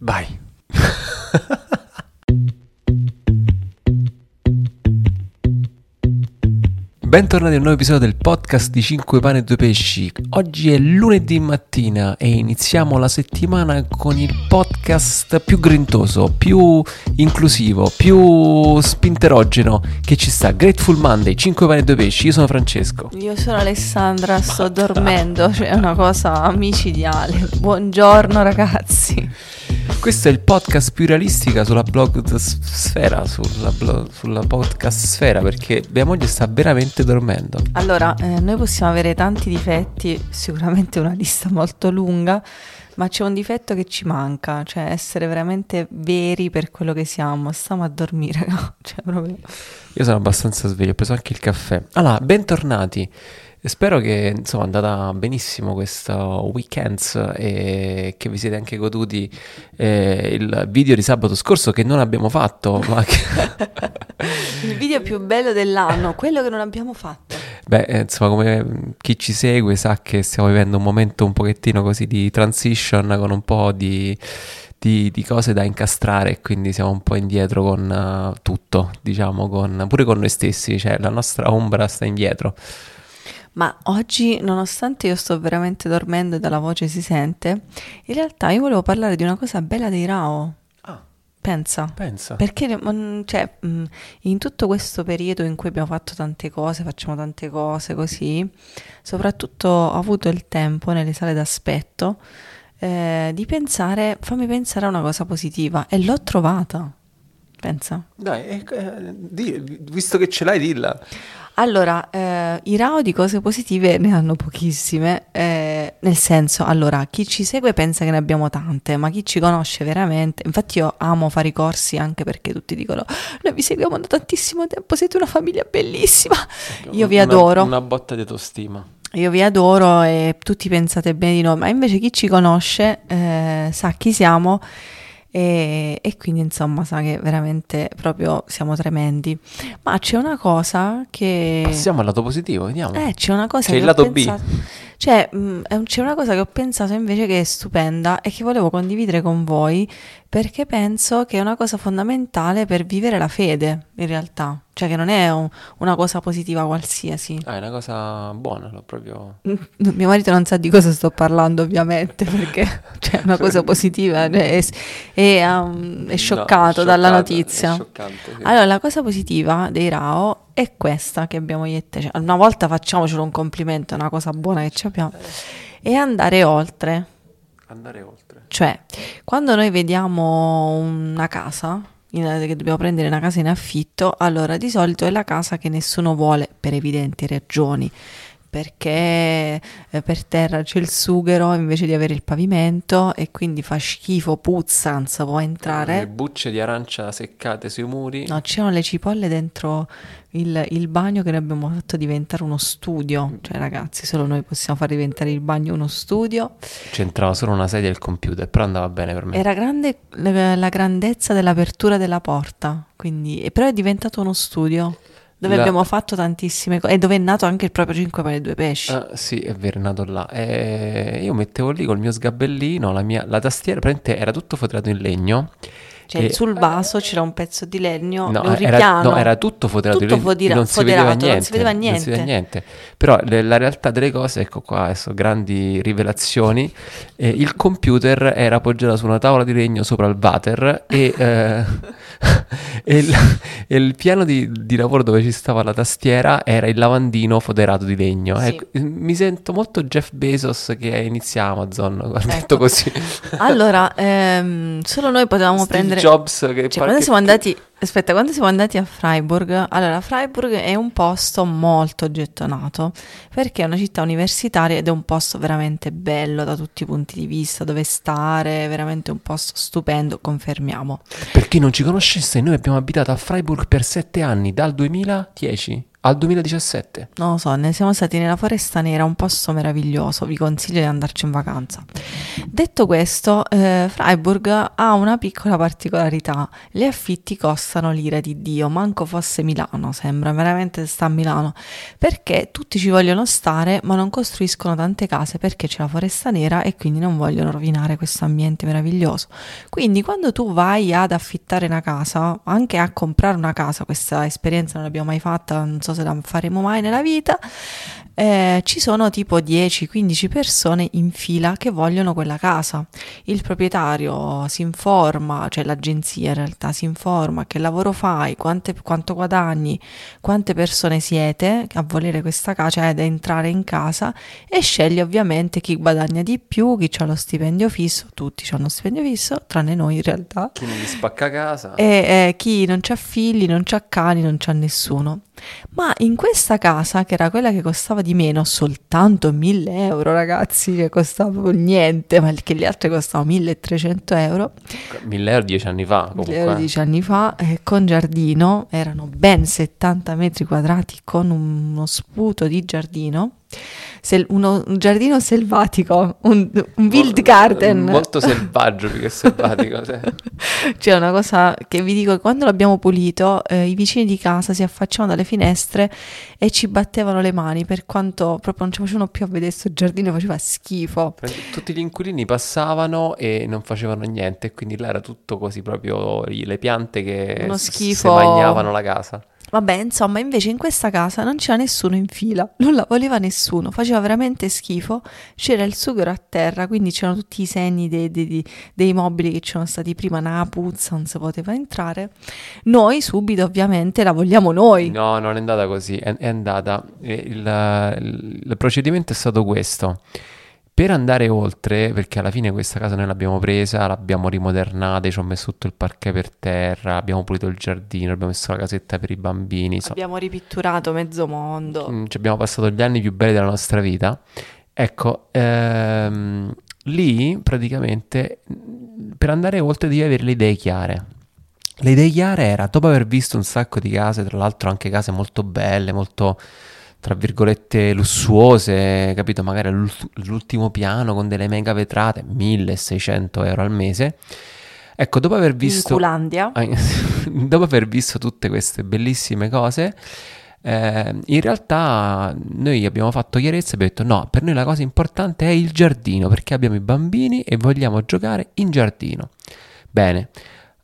Vai. Bentornati a un nuovo episodio del podcast di 5 pane e 2 pesci. Oggi è lunedì mattina e iniziamo la settimana con il podcast più grintoso, più inclusivo, più spinterogeno che ci sta. Grateful Monday, 5 pane e 2 pesci. Io sono Francesco. Io sono Alessandra, sto dormendo, cioè è una cosa micidiale. Buongiorno ragazzi. Questo è il podcast più realistica sulla blog sfera, sulla, blog, sulla podcast sfera, perché mia moglie sta veramente dormendo. Allora, eh, noi possiamo avere tanti difetti, sicuramente una lista molto lunga, ma c'è un difetto che ci manca, cioè essere veramente veri per quello che siamo. Stiamo a dormire, no? Cioè, proprio... Io sono abbastanza sveglio, ho preso anche il caffè. Allora, bentornati. Spero che insomma è andata benissimo questo weekend e che vi siete anche goduti eh, il video di sabato scorso che non abbiamo fatto. Ma che... il video più bello dell'anno, quello che non abbiamo fatto. Beh, eh, insomma, come chi ci segue sa che stiamo vivendo un momento un pochettino così di transition con un po' di, di, di cose da incastrare quindi siamo un po' indietro con uh, tutto, diciamo, con, pure con noi stessi, cioè la nostra ombra sta indietro. Ma oggi, nonostante io sto veramente dormendo e dalla voce si sente, in realtà io volevo parlare di una cosa bella dei Rao. Ah, Pensa. pensa. Perché mm, cioè, mm, in tutto questo periodo in cui abbiamo fatto tante cose, facciamo tante cose così, soprattutto ho avuto il tempo nelle sale d'aspetto eh, di pensare, fammi pensare a una cosa positiva e l'ho trovata. Pensa. Dai, eh, eh, di, visto che ce l'hai, dilla. Allora, eh, i RAO di cose positive ne hanno pochissime, eh, nel senso, allora, chi ci segue pensa che ne abbiamo tante, ma chi ci conosce veramente, infatti io amo fare i corsi anche perché tutti dicono, noi vi seguiamo da tantissimo tempo, siete una famiglia bellissima, io vi Una- adoro. Una botta di autostima. Io vi adoro e tutti pensate bene di noi, ma invece chi ci conosce eh, sa chi siamo e, e quindi insomma sa che veramente proprio siamo tremendi. Ma c'è una cosa che... Passiamo al lato positivo, vediamo. Eh, c'è una cosa C'è che il lato B. Cioè, mh, un- c'è una cosa che ho pensato invece che è stupenda e che volevo condividere con voi perché penso che è una cosa fondamentale per vivere la fede, in realtà. Cioè che non è un- una cosa positiva qualsiasi. Ah, è una cosa buona, l'ho proprio... Mio marito non sa di cosa sto parlando, ovviamente, perché cioè, è una cosa positiva, cioè, è, è, um, è scioccato No, dalla notizia. È scioccante, sì. Allora, la cosa positiva dei RAO è questa che abbiamo io e te. Cioè, una volta facciamocelo un complimento, è una cosa buona che ci abbiamo. E andare oltre. Andare oltre. Cioè, quando noi vediamo una casa, in- che dobbiamo prendere una casa in affitto, allora di solito è la casa che nessuno vuole per evidenti ragioni. Perché eh, per terra c'è il sughero invece di avere il pavimento e quindi fa schifo, puzza, non si può Le entrare. bucce di arancia seccate sui muri. No, c'erano le cipolle dentro il, il bagno che noi abbiamo fatto diventare uno studio. Cioè, ragazzi, solo noi possiamo far diventare il bagno uno studio. C'entrava solo una sedia e il computer, però andava bene per me. Era grande la, la grandezza dell'apertura della porta, quindi, però è diventato uno studio dove La- abbiamo fatto tantissime cose e dove è nato anche il proprio 5 pane e 2 pesci. Ah, sì, è vero, è nato là. E io mettevo lì col mio sgabellino, la, mia, la tastiera, praticamente era tutto fotograto in legno. Cioè, e- sul vaso c'era un pezzo di legno, No, era, ripiano. no, era tutto foterato Tutto fodera- non si foderato, vedeva non niente. si vedeva non si vedeva niente. niente. Però le- la realtà delle cose, ecco qua, adesso grandi rivelazioni. eh, il computer era appoggiato su una tavola di legno sopra il water e, eh, e il, e il piano di, di lavoro dove ci stava la tastiera era il lavandino foderato di legno. Sì. Ecco, mi sento molto Jeff Bezos che inizia Amazon, guarda, Ecco. detto così. Allora, ehm, solo noi potevamo Steve prendere... Jobs che Cioè, quando siamo andati, aspetta, quando siamo andati a Freiburg, allora Freiburg è un posto molto gettonato perché è una città universitaria ed è un posto veramente bello da tutti i punti di vista, dove stare, veramente un posto stupendo, confermiamo. Per chi non ci conoscesse, noi abbiamo abitato a Freiburg per sette anni, dal 2010 Al 2017. Non lo so, ne siamo stati nella Foresta Nera, un posto meraviglioso, vi consiglio di andarci in vacanza. Detto questo, eh, Freiburg ha una piccola particolarità, gli affitti costano l'ira di Dio, manco fosse Milano, sembra veramente sta a Milano, perché tutti ci vogliono stare ma non costruiscono tante case perché c'è la Foresta Nera e quindi non vogliono rovinare questo ambiente meraviglioso. Quindi quando tu vai ad affittare una casa, anche a comprare una casa, questa esperienza non l'abbiamo mai fatta, non so so se la faremo mai nella vita, eh, ci sono tipo 10-15 persone in fila che vogliono quella casa. Il proprietario si informa, cioè l'agenzia in realtà si informa che lavoro fai, quante, quanto guadagni, quante persone siete a volere questa casa, cioè ad entrare in casa e sceglie ovviamente chi guadagna di più, chi ha lo stipendio fisso, tutti hanno lo stipendio fisso, tranne noi in realtà. Chi non gli spacca casa. E eh, chi non ha figli, non ha cani, non c'ha nessuno. Ma in questa casa, che era quella che costava di meno, soltanto 1000 euro, ragazzi, che costava niente, ma che le altre costavano 1300 euro. 1000 euro dieci anni fa, comunque. 1000 euro eh. dieci anni fa, eh, con giardino, erano ben 70 metri quadrati con uno sputo di giardino sel- uno, un giardino selvatico, un, un wild garden. Molto selvaggio più che selvatico. sì. C'è una cosa che vi dico, quando l'abbiamo pulito, eh, i vicini di casa si affacciavano dalle finestre e ci battevano le mani per quanto proprio non ci facevano più a vedere questo giardino, faceva schifo. Tutti gli inquilini passavano e non facevano niente, quindi là era tutto così proprio le piante che Uno schifo. La casa. Vabbè, insomma, invece in questa casa non c'era nessuno in fila, non la voleva nessuno, faceva veramente schifo, c'era il sughero a terra, quindi c'erano tutti i segni dei, dei, dei mobili che c'erano stati prima, una puzza, non si poteva entrare. Noi subito ovviamente la vogliamo noi. No, non è andata così, è, è andata, il, il, il procedimento è stato questo. Per andare oltre, perché alla fine questa casa noi l'abbiamo presa, l'abbiamo rimodernata, ci ho messo tutto il parquet per terra, abbiamo pulito il giardino, abbiamo messo la casetta per i bambini. Abbiamo so. ripitturato mezzo mondo. Mm, ci abbiamo passato gli anni più belli della nostra vita. Ecco, ehm, lì praticamente per andare oltre devi avere le idee chiare. Le idee chiare era, dopo aver visto un sacco di case, tra l'altro anche case molto belle, molto tra virgolette lussuose, capito? Magari all'ultimo piano con delle mega vetrate, 1600 euro al mese. Ecco, dopo aver visto... Dopo aver visto tutte queste bellissime cose, eh, in realtà noi abbiamo fatto chiarezza e abbiamo detto no, per noi la cosa importante è il giardino, perché abbiamo i bambini e vogliamo giocare in giardino. Bene,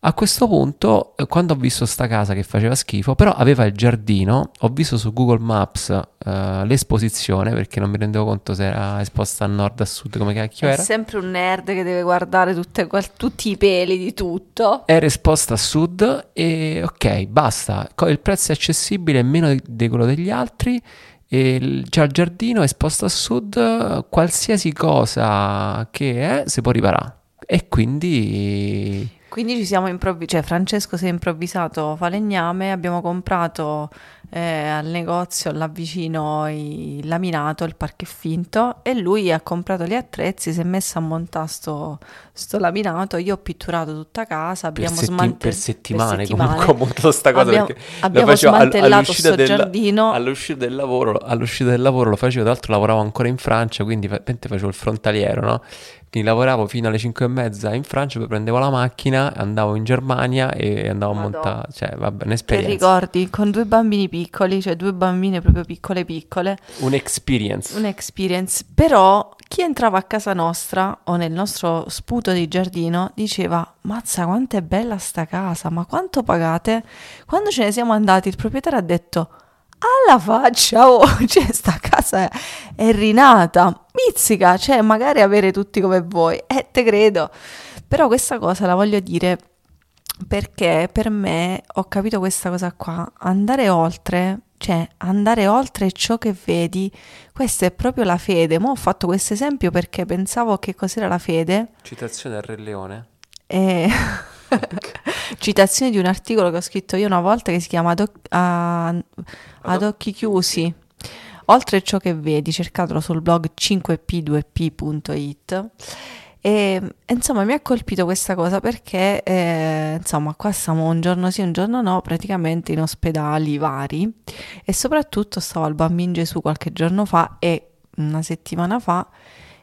a questo punto, eh, quando ho visto sta casa che faceva schifo, però aveva il giardino, ho visto su Google Maps uh, l'esposizione perché non mi rendevo conto se era esposta a nord, a sud, come cacchio era. È sempre un nerd che deve guardare tutte, tutti i peli di tutto. Era esposta a sud e ok, basta. Il prezzo è accessibile, meno di, di quello degli altri. E c'è il giardino esposto a sud, qualsiasi cosa che è si può riparare. E quindi quindi ci siamo improvvisati, cioè Francesco si è improvvisato falegname, abbiamo comprato eh, al negozio là vicino il laminato, il parquet finto e lui ha comprato gli attrezzi, si è messo a montare sto, sto laminato, io ho pitturato tutta casa, abbiamo per, setti- per settimane, per settimane. comunque ho montato sta cosa abbiamo, perché abbiamo smantellato questo del, giardino. All'uscita del, lavoro, all'uscita del lavoro lo facevo, tra l'altro lavoravo ancora in Francia, quindi facevo il frontaliero, no? Quindi lavoravo fino alle 5 e mezza in Francia, poi prendevo la macchina, andavo in Germania e andavo Madonna. a montare, cioè vabbè, un'esperienza. Ti ricordi, con due bambini piccoli, cioè due bambine proprio piccole piccole. Un'experience. Un'experience, però chi entrava a casa nostra o nel nostro sputo di giardino diceva mazza quanto è bella sta casa, ma quanto pagate? Quando ce ne siamo andati il proprietario ha detto alla faccia, oh, cioè sta casa è, rinata, mizzica, cioè magari avere tutti come voi, eh te credo, però questa cosa la voglio dire perché per me ho capito questa cosa qua, andare oltre, cioè andare oltre ciò che vedi, questa è proprio la fede, ma ho fatto questo esempio perché pensavo che cos'era la fede. Citazione del Re Leone. E... Citazione di un articolo che ho scritto io una volta che si chiama Ad, oc- a, ad occhi chiusi. Oltre ciò che vedi, cercatelo sul blog 5p2p.it. E insomma mi ha colpito questa cosa perché eh, insomma qua stiamo un giorno sì, un giorno no, praticamente in ospedali vari e soprattutto stavo al Bambino Gesù qualche giorno fa e una settimana fa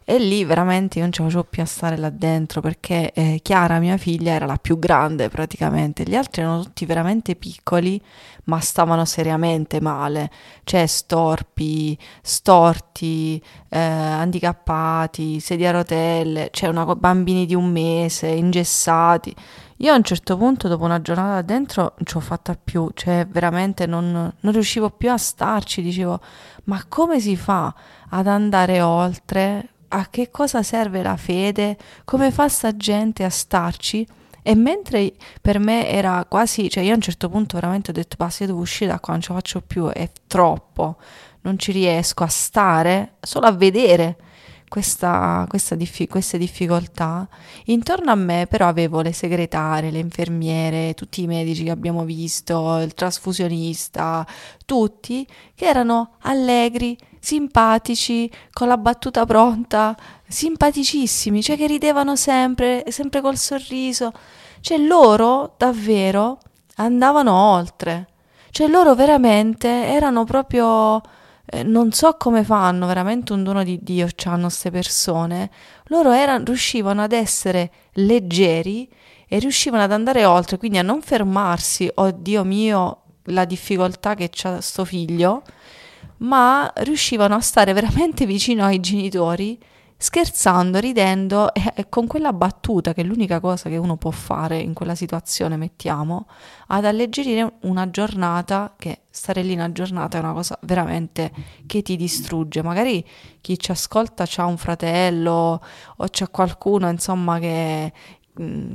e lì veramente io non ci facevo più a stare là dentro perché eh, Chiara, mia figlia, era la più grande praticamente. Gli altri erano tutti veramente piccoli, ma stavano seriamente male. Cioè storpi, storti, eh, handicappati, sedie a rotelle, cioè una, bambini di un mese, ingessati. Io a un certo punto, dopo una giornata dentro, non ce l'ho fatta più, cioè veramente non, non riuscivo più a starci. Dicevo, ma come si fa ad andare oltre? A che cosa serve la fede, come fa sta gente a starci. E mentre per me era quasi, cioè io a un certo punto veramente ho detto basta, io devo uscire da qua, non ce la faccio più, è troppo, non ci riesco a stare, solo a vedere questa, questa diffi- queste difficoltà. Intorno a me però avevo le segretarie, le infermiere, tutti i medici che abbiamo visto, il trasfusionista, tutti che erano allegri, simpatici, con la battuta pronta, simpaticissimi, cioè che ridevano sempre, sempre col sorriso. Cioè loro davvero andavano oltre. Cioè loro veramente erano proprio eh, non so come fanno, veramente un dono di Dio hanno queste persone. Loro erano, riuscivano ad essere leggeri e riuscivano ad andare oltre, quindi a non fermarsi, oh Dio mio, la difficoltà che c'ha sto figlio, ma riuscivano a stare veramente vicino ai genitori, scherzando, ridendo e, con quella battuta, che è l'unica cosa che uno può fare in quella situazione, mettiamo, ad alleggerire una giornata, che stare lì una giornata è una cosa veramente che ti distrugge. Magari chi ci ascolta ha un fratello o c'è qualcuno, insomma, che,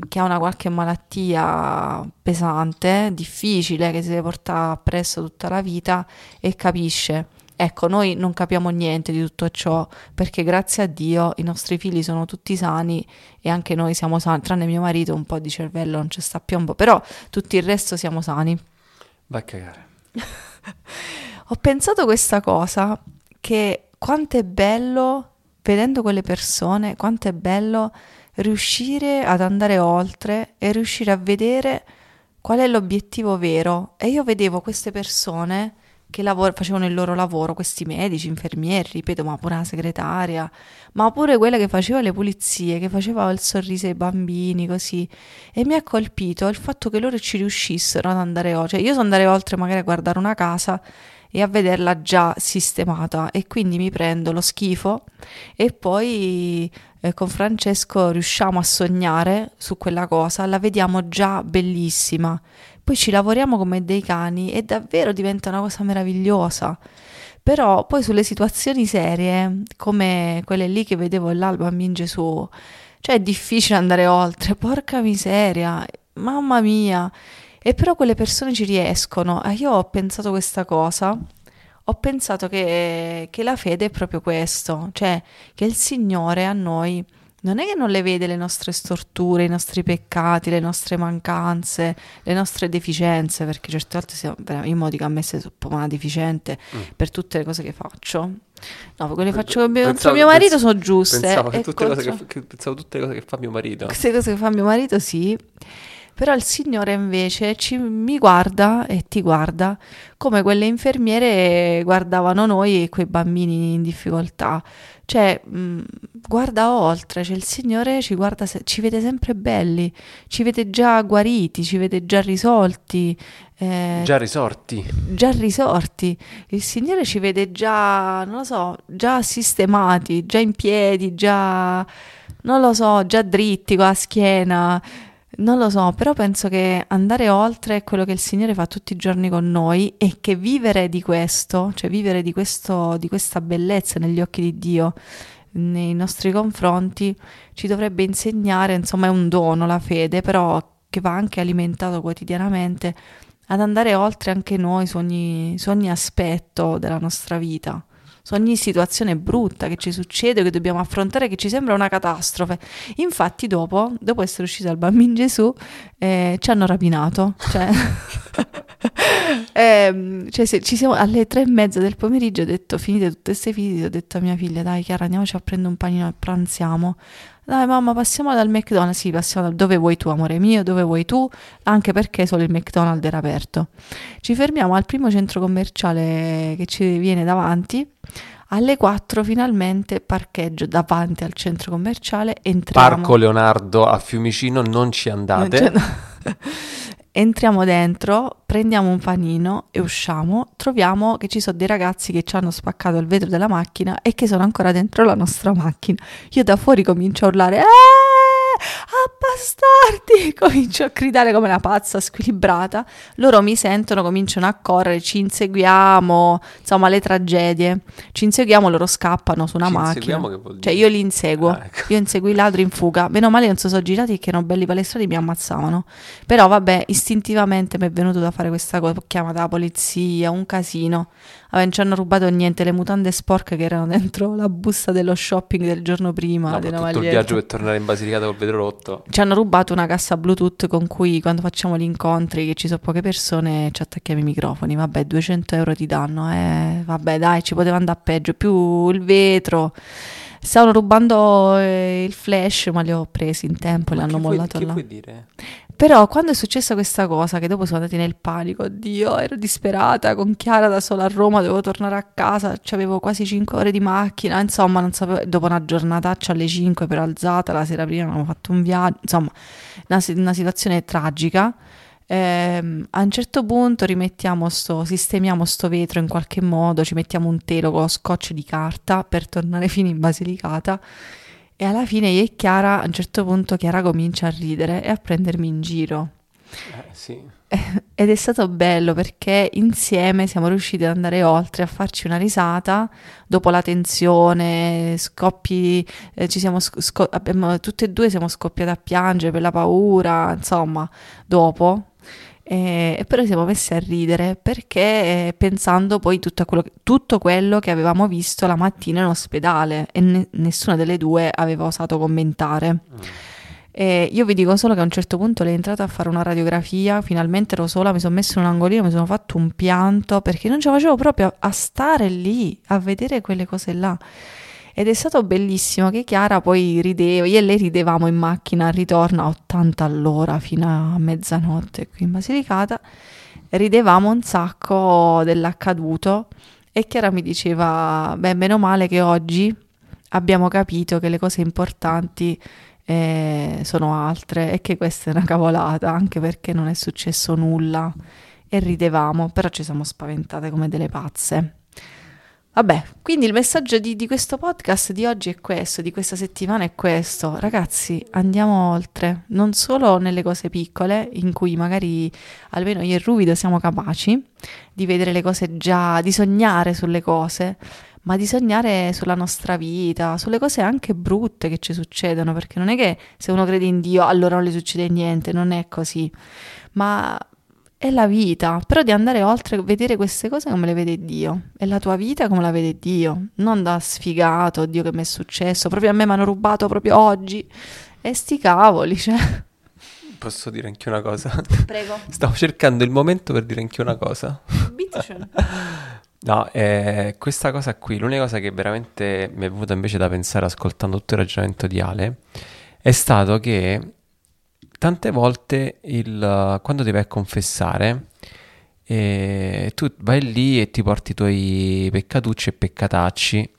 che ha una qualche malattia pesante, difficile, che si deve portare appresso tutta la vita e capisce Ecco, noi non capiamo niente di tutto ciò perché grazie a Dio i nostri figli sono tutti sani e anche noi siamo sani, tranne mio marito un po' di cervello non ci sta piombo, però tutto il resto siamo sani. Vai a cagare. Ho pensato questa cosa, che quanto è bello, vedendo quelle persone, quanto è bello riuscire ad andare oltre e riuscire a vedere qual è l'obiettivo vero. E io vedevo queste persone che lavor- facevano il loro lavoro, questi medici, infermieri, ripeto, ma pure la segretaria, ma pure quella che faceva le pulizie, che faceva il sorriso ai bambini, così. E mi ha colpito il fatto che loro ci riuscissero ad andare oltre. Cioè, io so andare oltre magari a guardare una casa e a vederla già sistemata e quindi mi prendo lo schifo e poi eh, con Francesco riusciamo a sognare su quella cosa, la vediamo già bellissima poi ci lavoriamo come dei cani e davvero diventa una cosa meravigliosa. Però poi sulle situazioni serie, come quelle lì che vedevo l'alba in Gesù, cioè è difficile andare oltre, porca miseria, mamma mia. E però quelle persone ci riescono. Ah, io ho pensato questa cosa, ho pensato che, che la fede è proprio questo, cioè che il Signore a noi non è che non le vede le nostre storture, i nostri peccati, le nostre mancanze, le nostre deficienze, perché certe volte siamo, io mo dico a me po' una deficiente mm. per tutte le cose che faccio. No, quelle che faccio con mio, pensavo, mio marito sono giuste. Pensavo, che tutte cose che, che, pensavo tutte le cose che fa mio marito. Queste cose che fa mio marito, sì. Però il Signore invece ci, mi guarda e ti guarda come quelle infermiere guardavano noi e quei bambini in difficoltà. Cioè, mh, mm, guarda oltre, cioè il Signore ci guarda, ci vede sempre belli, ci vede già guariti, ci vede già risolti. Eh, già risorti. Già risorti. Il Signore ci vede già, non lo so, già sistemati, già in piedi, già, non lo so, già dritti con la schiena. Non lo so, però penso che andare oltre è quello che il Signore fa tutti i giorni con noi e che vivere di questo, cioè vivere di, questo, di questa bellezza negli occhi di Dio, nei nostri confronti, ci dovrebbe insegnare, insomma è un dono la fede, però che va anche alimentato quotidianamente ad andare oltre anche noi su ogni, su ogni aspetto della nostra vita su ogni situazione brutta che ci succede, che dobbiamo affrontare, che ci sembra una catastrofe. Infatti, dopo, dopo essere uscito dal bambino Gesù, eh, ci hanno rapinato. Cioè... Ehm, cioè, se ci siamo alle tre e mezza del pomeriggio, ho detto, finite tutte queste visite, ho detto a mia figlia, dai Chiara, andiamoci a prendere un panino e pranziamo. Dai mamma, passiamo dal McDonald's. Sì, passiamo dal dove vuoi tu, amore mio, dove vuoi tu, anche perché solo il McDonald's era aperto. Ci fermiamo al primo centro commerciale che ci viene davanti. Alle 4 finalmente parcheggio davanti al centro commerciale. Entriamo. Parco Leonardo a Fiumicino, non ci andate. Non entriamo dentro, prendiamo un panino e usciamo, troviamo che ci sono dei ragazzi che ci hanno spaccato il vetro della macchina e che sono ancora dentro la nostra macchina. Io da fuori comincio a urlare, Eeeh! Bastardi, comincio a gridare come una pazza squilibrata, loro mi sentono, cominciano a correre, ci inseguiamo, insomma le tragedie, ci inseguiamo, loro scappano su una Ci macchina, cioè io li inseguo, Ah, ecco. io inseguo i ladri in fuga, meno male non si sono girati che erano belli palestrati mi ammazzavano, però vabbè istintivamente mi è venuto da fare questa cosa, ho chiamato la polizia, un casino, vabbè non ci hanno rubato niente, le mutande sporche che erano dentro la busta dello shopping del giorno prima, No, della tutto il viaggio per tornare in Basilicata col vetro rotto. Ci hanno rubato una cassa Bluetooth con cui quando facciamo gli incontri, che ci sono poche persone, ci attacchiamo i microfoni. Vabbè, 200 euro ti danno. Eh, vabbè, dai, ci poteva andare peggio. Più il vetro. Stavano rubando eh, il flash, ma li ho presi in tempo e hanno che mollato che là. vuoi dire? Però quando è successa questa cosa, che dopo sono andati nel panico, oddio, ero disperata, con Chiara da sola a Roma, dovevo tornare a casa, avevo quasi 5 ore di macchina, insomma, non sapevo, dopo una giornataccia alle 5 per alzata, la sera prima abbiamo fatto un viaggio, insomma, una, una situazione tragica. Ehm, a un certo punto rimettiamo sto, sistemiamo sto vetro in qualche modo, ci mettiamo un telo con lo scotch di carta per tornare fino in Basilicata. E alla fine io e Chiara, a un certo punto Chiara comincia a ridere e a prendermi in giro. Eh, sì. Ed è stato bello perché insieme siamo riusciti ad andare oltre, a farci una risata dopo la tensione, scoppi, eh, ci siamo sc- sco- abbiamo, tutte e due siamo scoppiate a piangere per la paura, insomma, dopo. E, e però siamo messi a ridere perché eh, pensando poi tutto quello, tutto quello che avevamo visto la mattina in ospedale e ne- nessuna delle due aveva osato commentare. Mm. E io vi dico solo che a un certo punto lei è entrata a fare una radiografia, finalmente ero sola, mi sono messa in un angolino, mi sono fatto un pianto perché non ce la facevo proprio a stare lì, a vedere quelle cose là. Ed è stato bellissimo che Chiara poi rideva, io e lei ridevamo in macchina al ritorno a 80 all'ora fino a mezzanotte qui in Basilicata, ridevamo un sacco dell'accaduto e Chiara mi diceva, beh, meno male che oggi abbiamo capito che le cose importanti eh, sono altre e che questa è una cavolata, anche perché non è successo nulla e ridevamo, però ci siamo spaventate come delle pazze. Vabbè, quindi il messaggio di, di questo podcast di oggi è questo, di questa settimana è questo. Ragazzi, andiamo oltre, non solo nelle cose piccole, in cui magari almeno io e Ruvido siamo capaci di vedere le cose già, di sognare sulle cose, ma di sognare sulla nostra vita, sulle cose anche brutte che ci succedono, perché non è che se uno crede in Dio allora non le succede niente, non è così, ma è la vita, però di andare oltre, vedere queste cose come le vede Dio, è la tua vita come la vede Dio, non da sfigato, Dio che mi è successo, proprio a me mi hanno rubato proprio oggi, e sti cavoli, cioè, Posso dire anche una cosa? prego, Stavo cercando il momento per dire anche una cosa. bitteschön. No, eh, questa cosa qui, l'unica cosa che veramente mi è venuta invece da pensare ascoltando tutto il ragionamento di Ale è stato che tante volte il, quando ti vai a confessare eh, tu vai lì e ti porti i tuoi peccatucci e peccatacci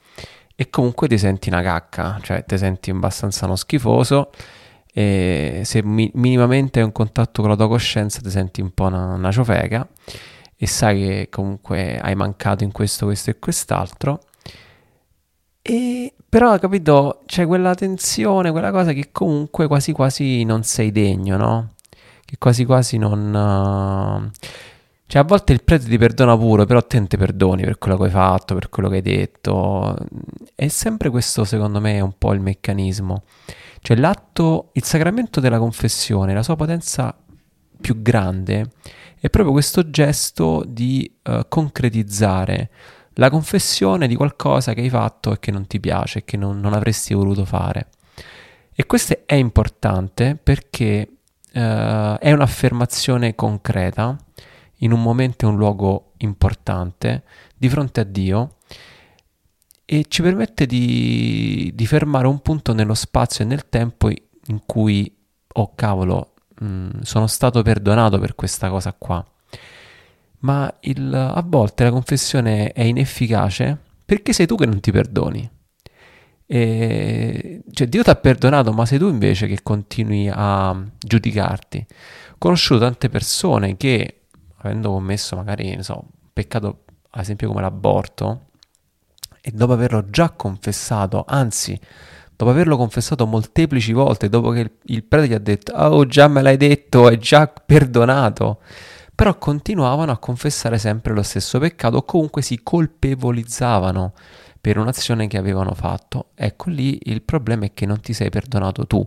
e comunque ti senti una cacca, cioè ti senti abbastanza uno schifoso e se mi- minimamente hai un contatto con la tua coscienza ti senti un po' una, una ciofeca e sai che comunque hai mancato in questo, questo e quest'altro. E però, capito, c'è quella tensione, quella cosa che comunque quasi quasi non sei degno, no? Che quasi quasi non... eh, Cioè, a volte il prete ti perdona pure, però te ti perdoni per quello che hai fatto, per quello che hai detto. È sempre questo, secondo me, un po' il meccanismo. Cioè, l'atto, il sacramento della confessione, la sua potenza più grande è proprio questo gesto di eh, concretizzare la confessione di qualcosa che hai fatto e che non ti piace, che non, non avresti voluto fare. E questo è importante perché eh, è un'affermazione concreta in un momento e un luogo importante di fronte a Dio e ci permette di, di fermare un punto nello spazio e nel tempo in cui, oh cavolo, mh, mm, sono stato perdonato per questa cosa qua. Ma il, a volte la confessione è inefficace perché sei tu che non ti perdoni. E, cioè Dio ti ha perdonato, ma sei tu invece che continui a giudicarti. Ho conosciuto tante persone che, avendo commesso magari, so, un peccato, ad esempio come l'aborto, e dopo averlo già confessato, anzi, dopo averlo confessato molteplici volte, dopo che il, il prete gli ha detto, oh già me l'hai detto, è già perdonato, però continuavano a confessare sempre lo stesso peccato o comunque si colpevolizzavano per un'azione che avevano fatto. Ecco lì il problema è che non ti sei perdonato tu.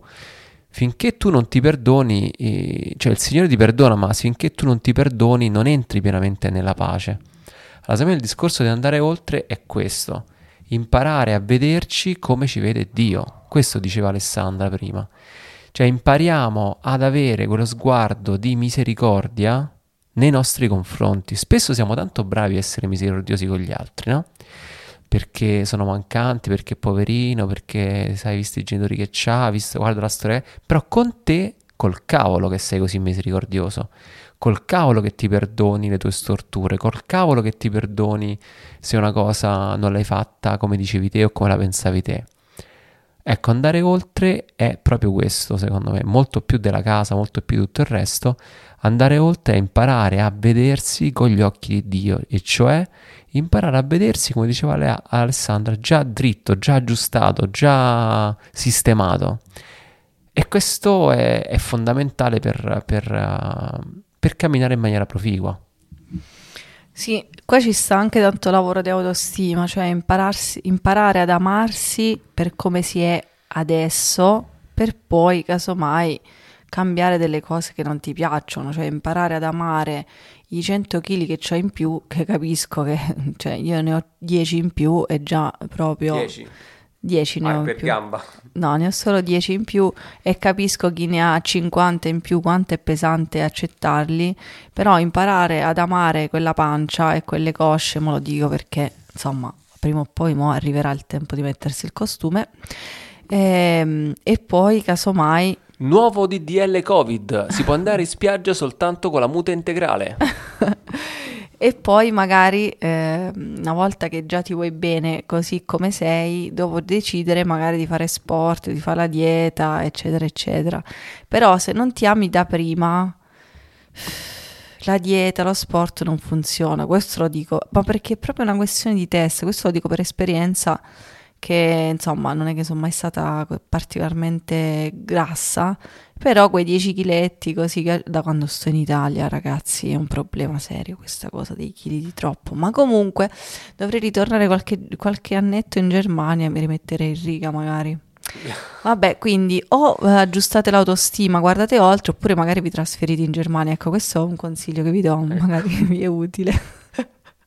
Finché tu non ti perdoni, eh, cioè il Signore ti perdona, ma finché tu non ti perdoni non entri pienamente nella pace. Allora, secondo me il discorso di andare oltre è questo, imparare a vederci come ci vede Dio. Questo diceva Alessandra prima. Cioè impariamo ad avere quello sguardo di misericordia nei nostri confronti. Spesso siamo tanto bravi a essere misericordiosi con gli altri, no? perché sono mancanti, perché poverino, perché sai, visto i genitori che c'ha, visto, guarda la storia, però con te, col cavolo che sei così misericordioso, col cavolo che ti perdoni le tue storture, col cavolo che ti perdoni se una cosa non l'hai fatta come dicevi te o come la pensavi te. Ecco, andare oltre è proprio questo, secondo me, molto più della casa, molto più di tutto il resto. Andare oltre è imparare a vedersi con gli occhi di Dio, e cioè imparare a vedersi, come diceva Alessandra, già dritto, già aggiustato, già sistemato. E questo è, è fondamentale per, per, per camminare in maniera proficua. Sì, qua ci sta anche tanto lavoro di autostima, cioè imparare ad amarsi per come si è adesso, per poi, casomai, cambiare delle cose che non ti piacciono, cioè imparare ad amare i 100 kg che ho in più, che capisco che cioè, io ne ho 10 in più e già proprio... 10? 10 ne ah, ho per più. gamba. No, ne ho solo 10 in più e capisco chi ne ha 50 in più quanto è pesante accettarli, però imparare ad amare quella pancia e quelle cosce, me lo dico perché insomma prima o poi mo arriverà il tempo di mettersi il costume e, ehm, e poi casomai Nuovo DDL Covid, si può andare in spiaggia soltanto con la muta integrale. e poi magari eh, una volta che già ti vuoi bene così come sei, dopo decidere magari di fare sport, di fare la dieta, eccetera, eccetera. Però se non ti ami da prima, la dieta, lo sport non funziona. Questo lo dico, ma perché è proprio una questione di testa, questo lo dico per esperienza che insomma non è che sono mai stata particolarmente grassa, però quei 10 chiletti così da quando sto in Italia, ragazzi, è un problema serio questa cosa dei chili di troppo, ma comunque dovrei ritornare qualche, qualche annetto in Germania e mi rimetterei in riga magari. Vabbè, quindi o eh, aggiustate l'autostima, guardate oltre, oppure magari vi trasferite in Germania. Ecco, questo è un consiglio che vi do, ecco. magari vi è utile.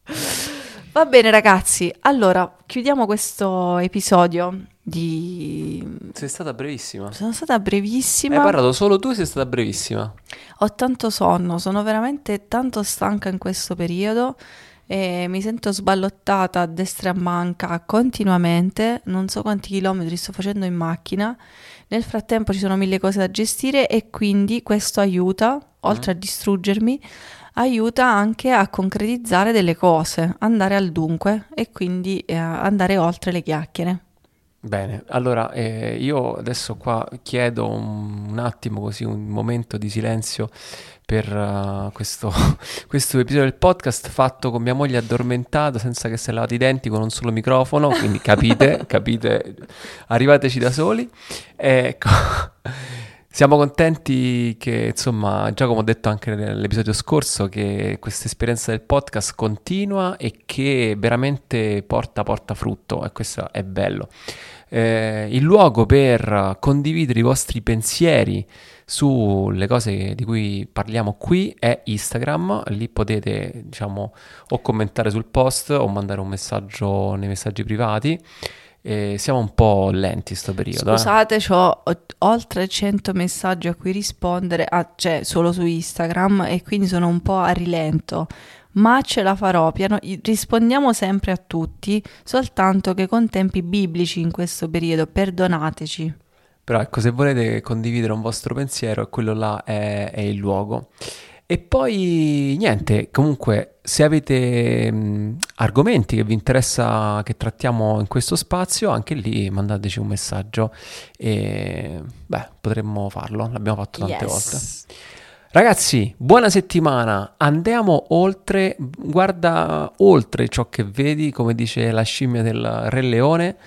Va bene ragazzi, allora chiudiamo questo episodio di... Sei stata brevissima. Sono stata brevissima. Hai parlato solo tu sei stata brevissima. Ho tanto sonno, sono veramente tanto stanca in questo periodo e mi sento sballottata a destra e a manca continuamente, non so quanti chilometri sto facendo in macchina. Nel frattempo ci sono mille cose da gestire e quindi questo aiuta, oltre mm. a distruggermi, aiuta anche a concretizzare delle cose, andare al dunque e quindi eh, andare oltre le chiacchiere. Bene, allora eh, io adesso qua chiedo un, un, attimo così, un momento di silenzio per uh, questo, questo, episodio del podcast fatto con mia moglie addormentata senza che si è lavato i denti con un solo microfono, quindi capite, capite, arrivateci da soli. Ecco. Siamo contenti che, insomma, già come ho detto anche nell'episodio scorso, che questa esperienza del podcast continua e che veramente porta, porta frutto e questo è bello. Eh, il luogo per condividere i vostri pensieri sulle cose di cui parliamo qui è Instagram, lì potete diciamo o commentare sul post o mandare un messaggio nei messaggi privati E siamo un po' lenti sto periodo. eh. Scusate, ho oltre 100 messaggi a cui rispondere, ah, cioè solo su Instagram, e quindi sono un po' a rilento. Ma ce la farò, piano, rispondiamo sempre a tutti, soltanto che con tempi biblici in questo periodo, perdonateci. Però ecco, se volete condividere un vostro pensiero, quello là è, è il luogo. E poi niente, comunque se avete mh, argomenti che vi interessa che trattiamo in questo spazio, anche lì mandateci un messaggio e beh, potremmo farlo, l'abbiamo fatto tante Yes. volte. Ragazzi, buona settimana. Andiamo oltre, guarda oltre ciò che vedi, come dice la scimmia del Re Leone.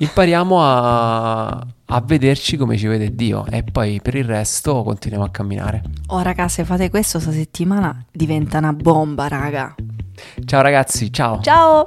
Impariamo a, a vederci come ci vede Dio e poi per il resto continuiamo a camminare. Oh raga, se fate questo sta settimana diventa una bomba, raga. Ciao ragazzi, ciao. Ciao!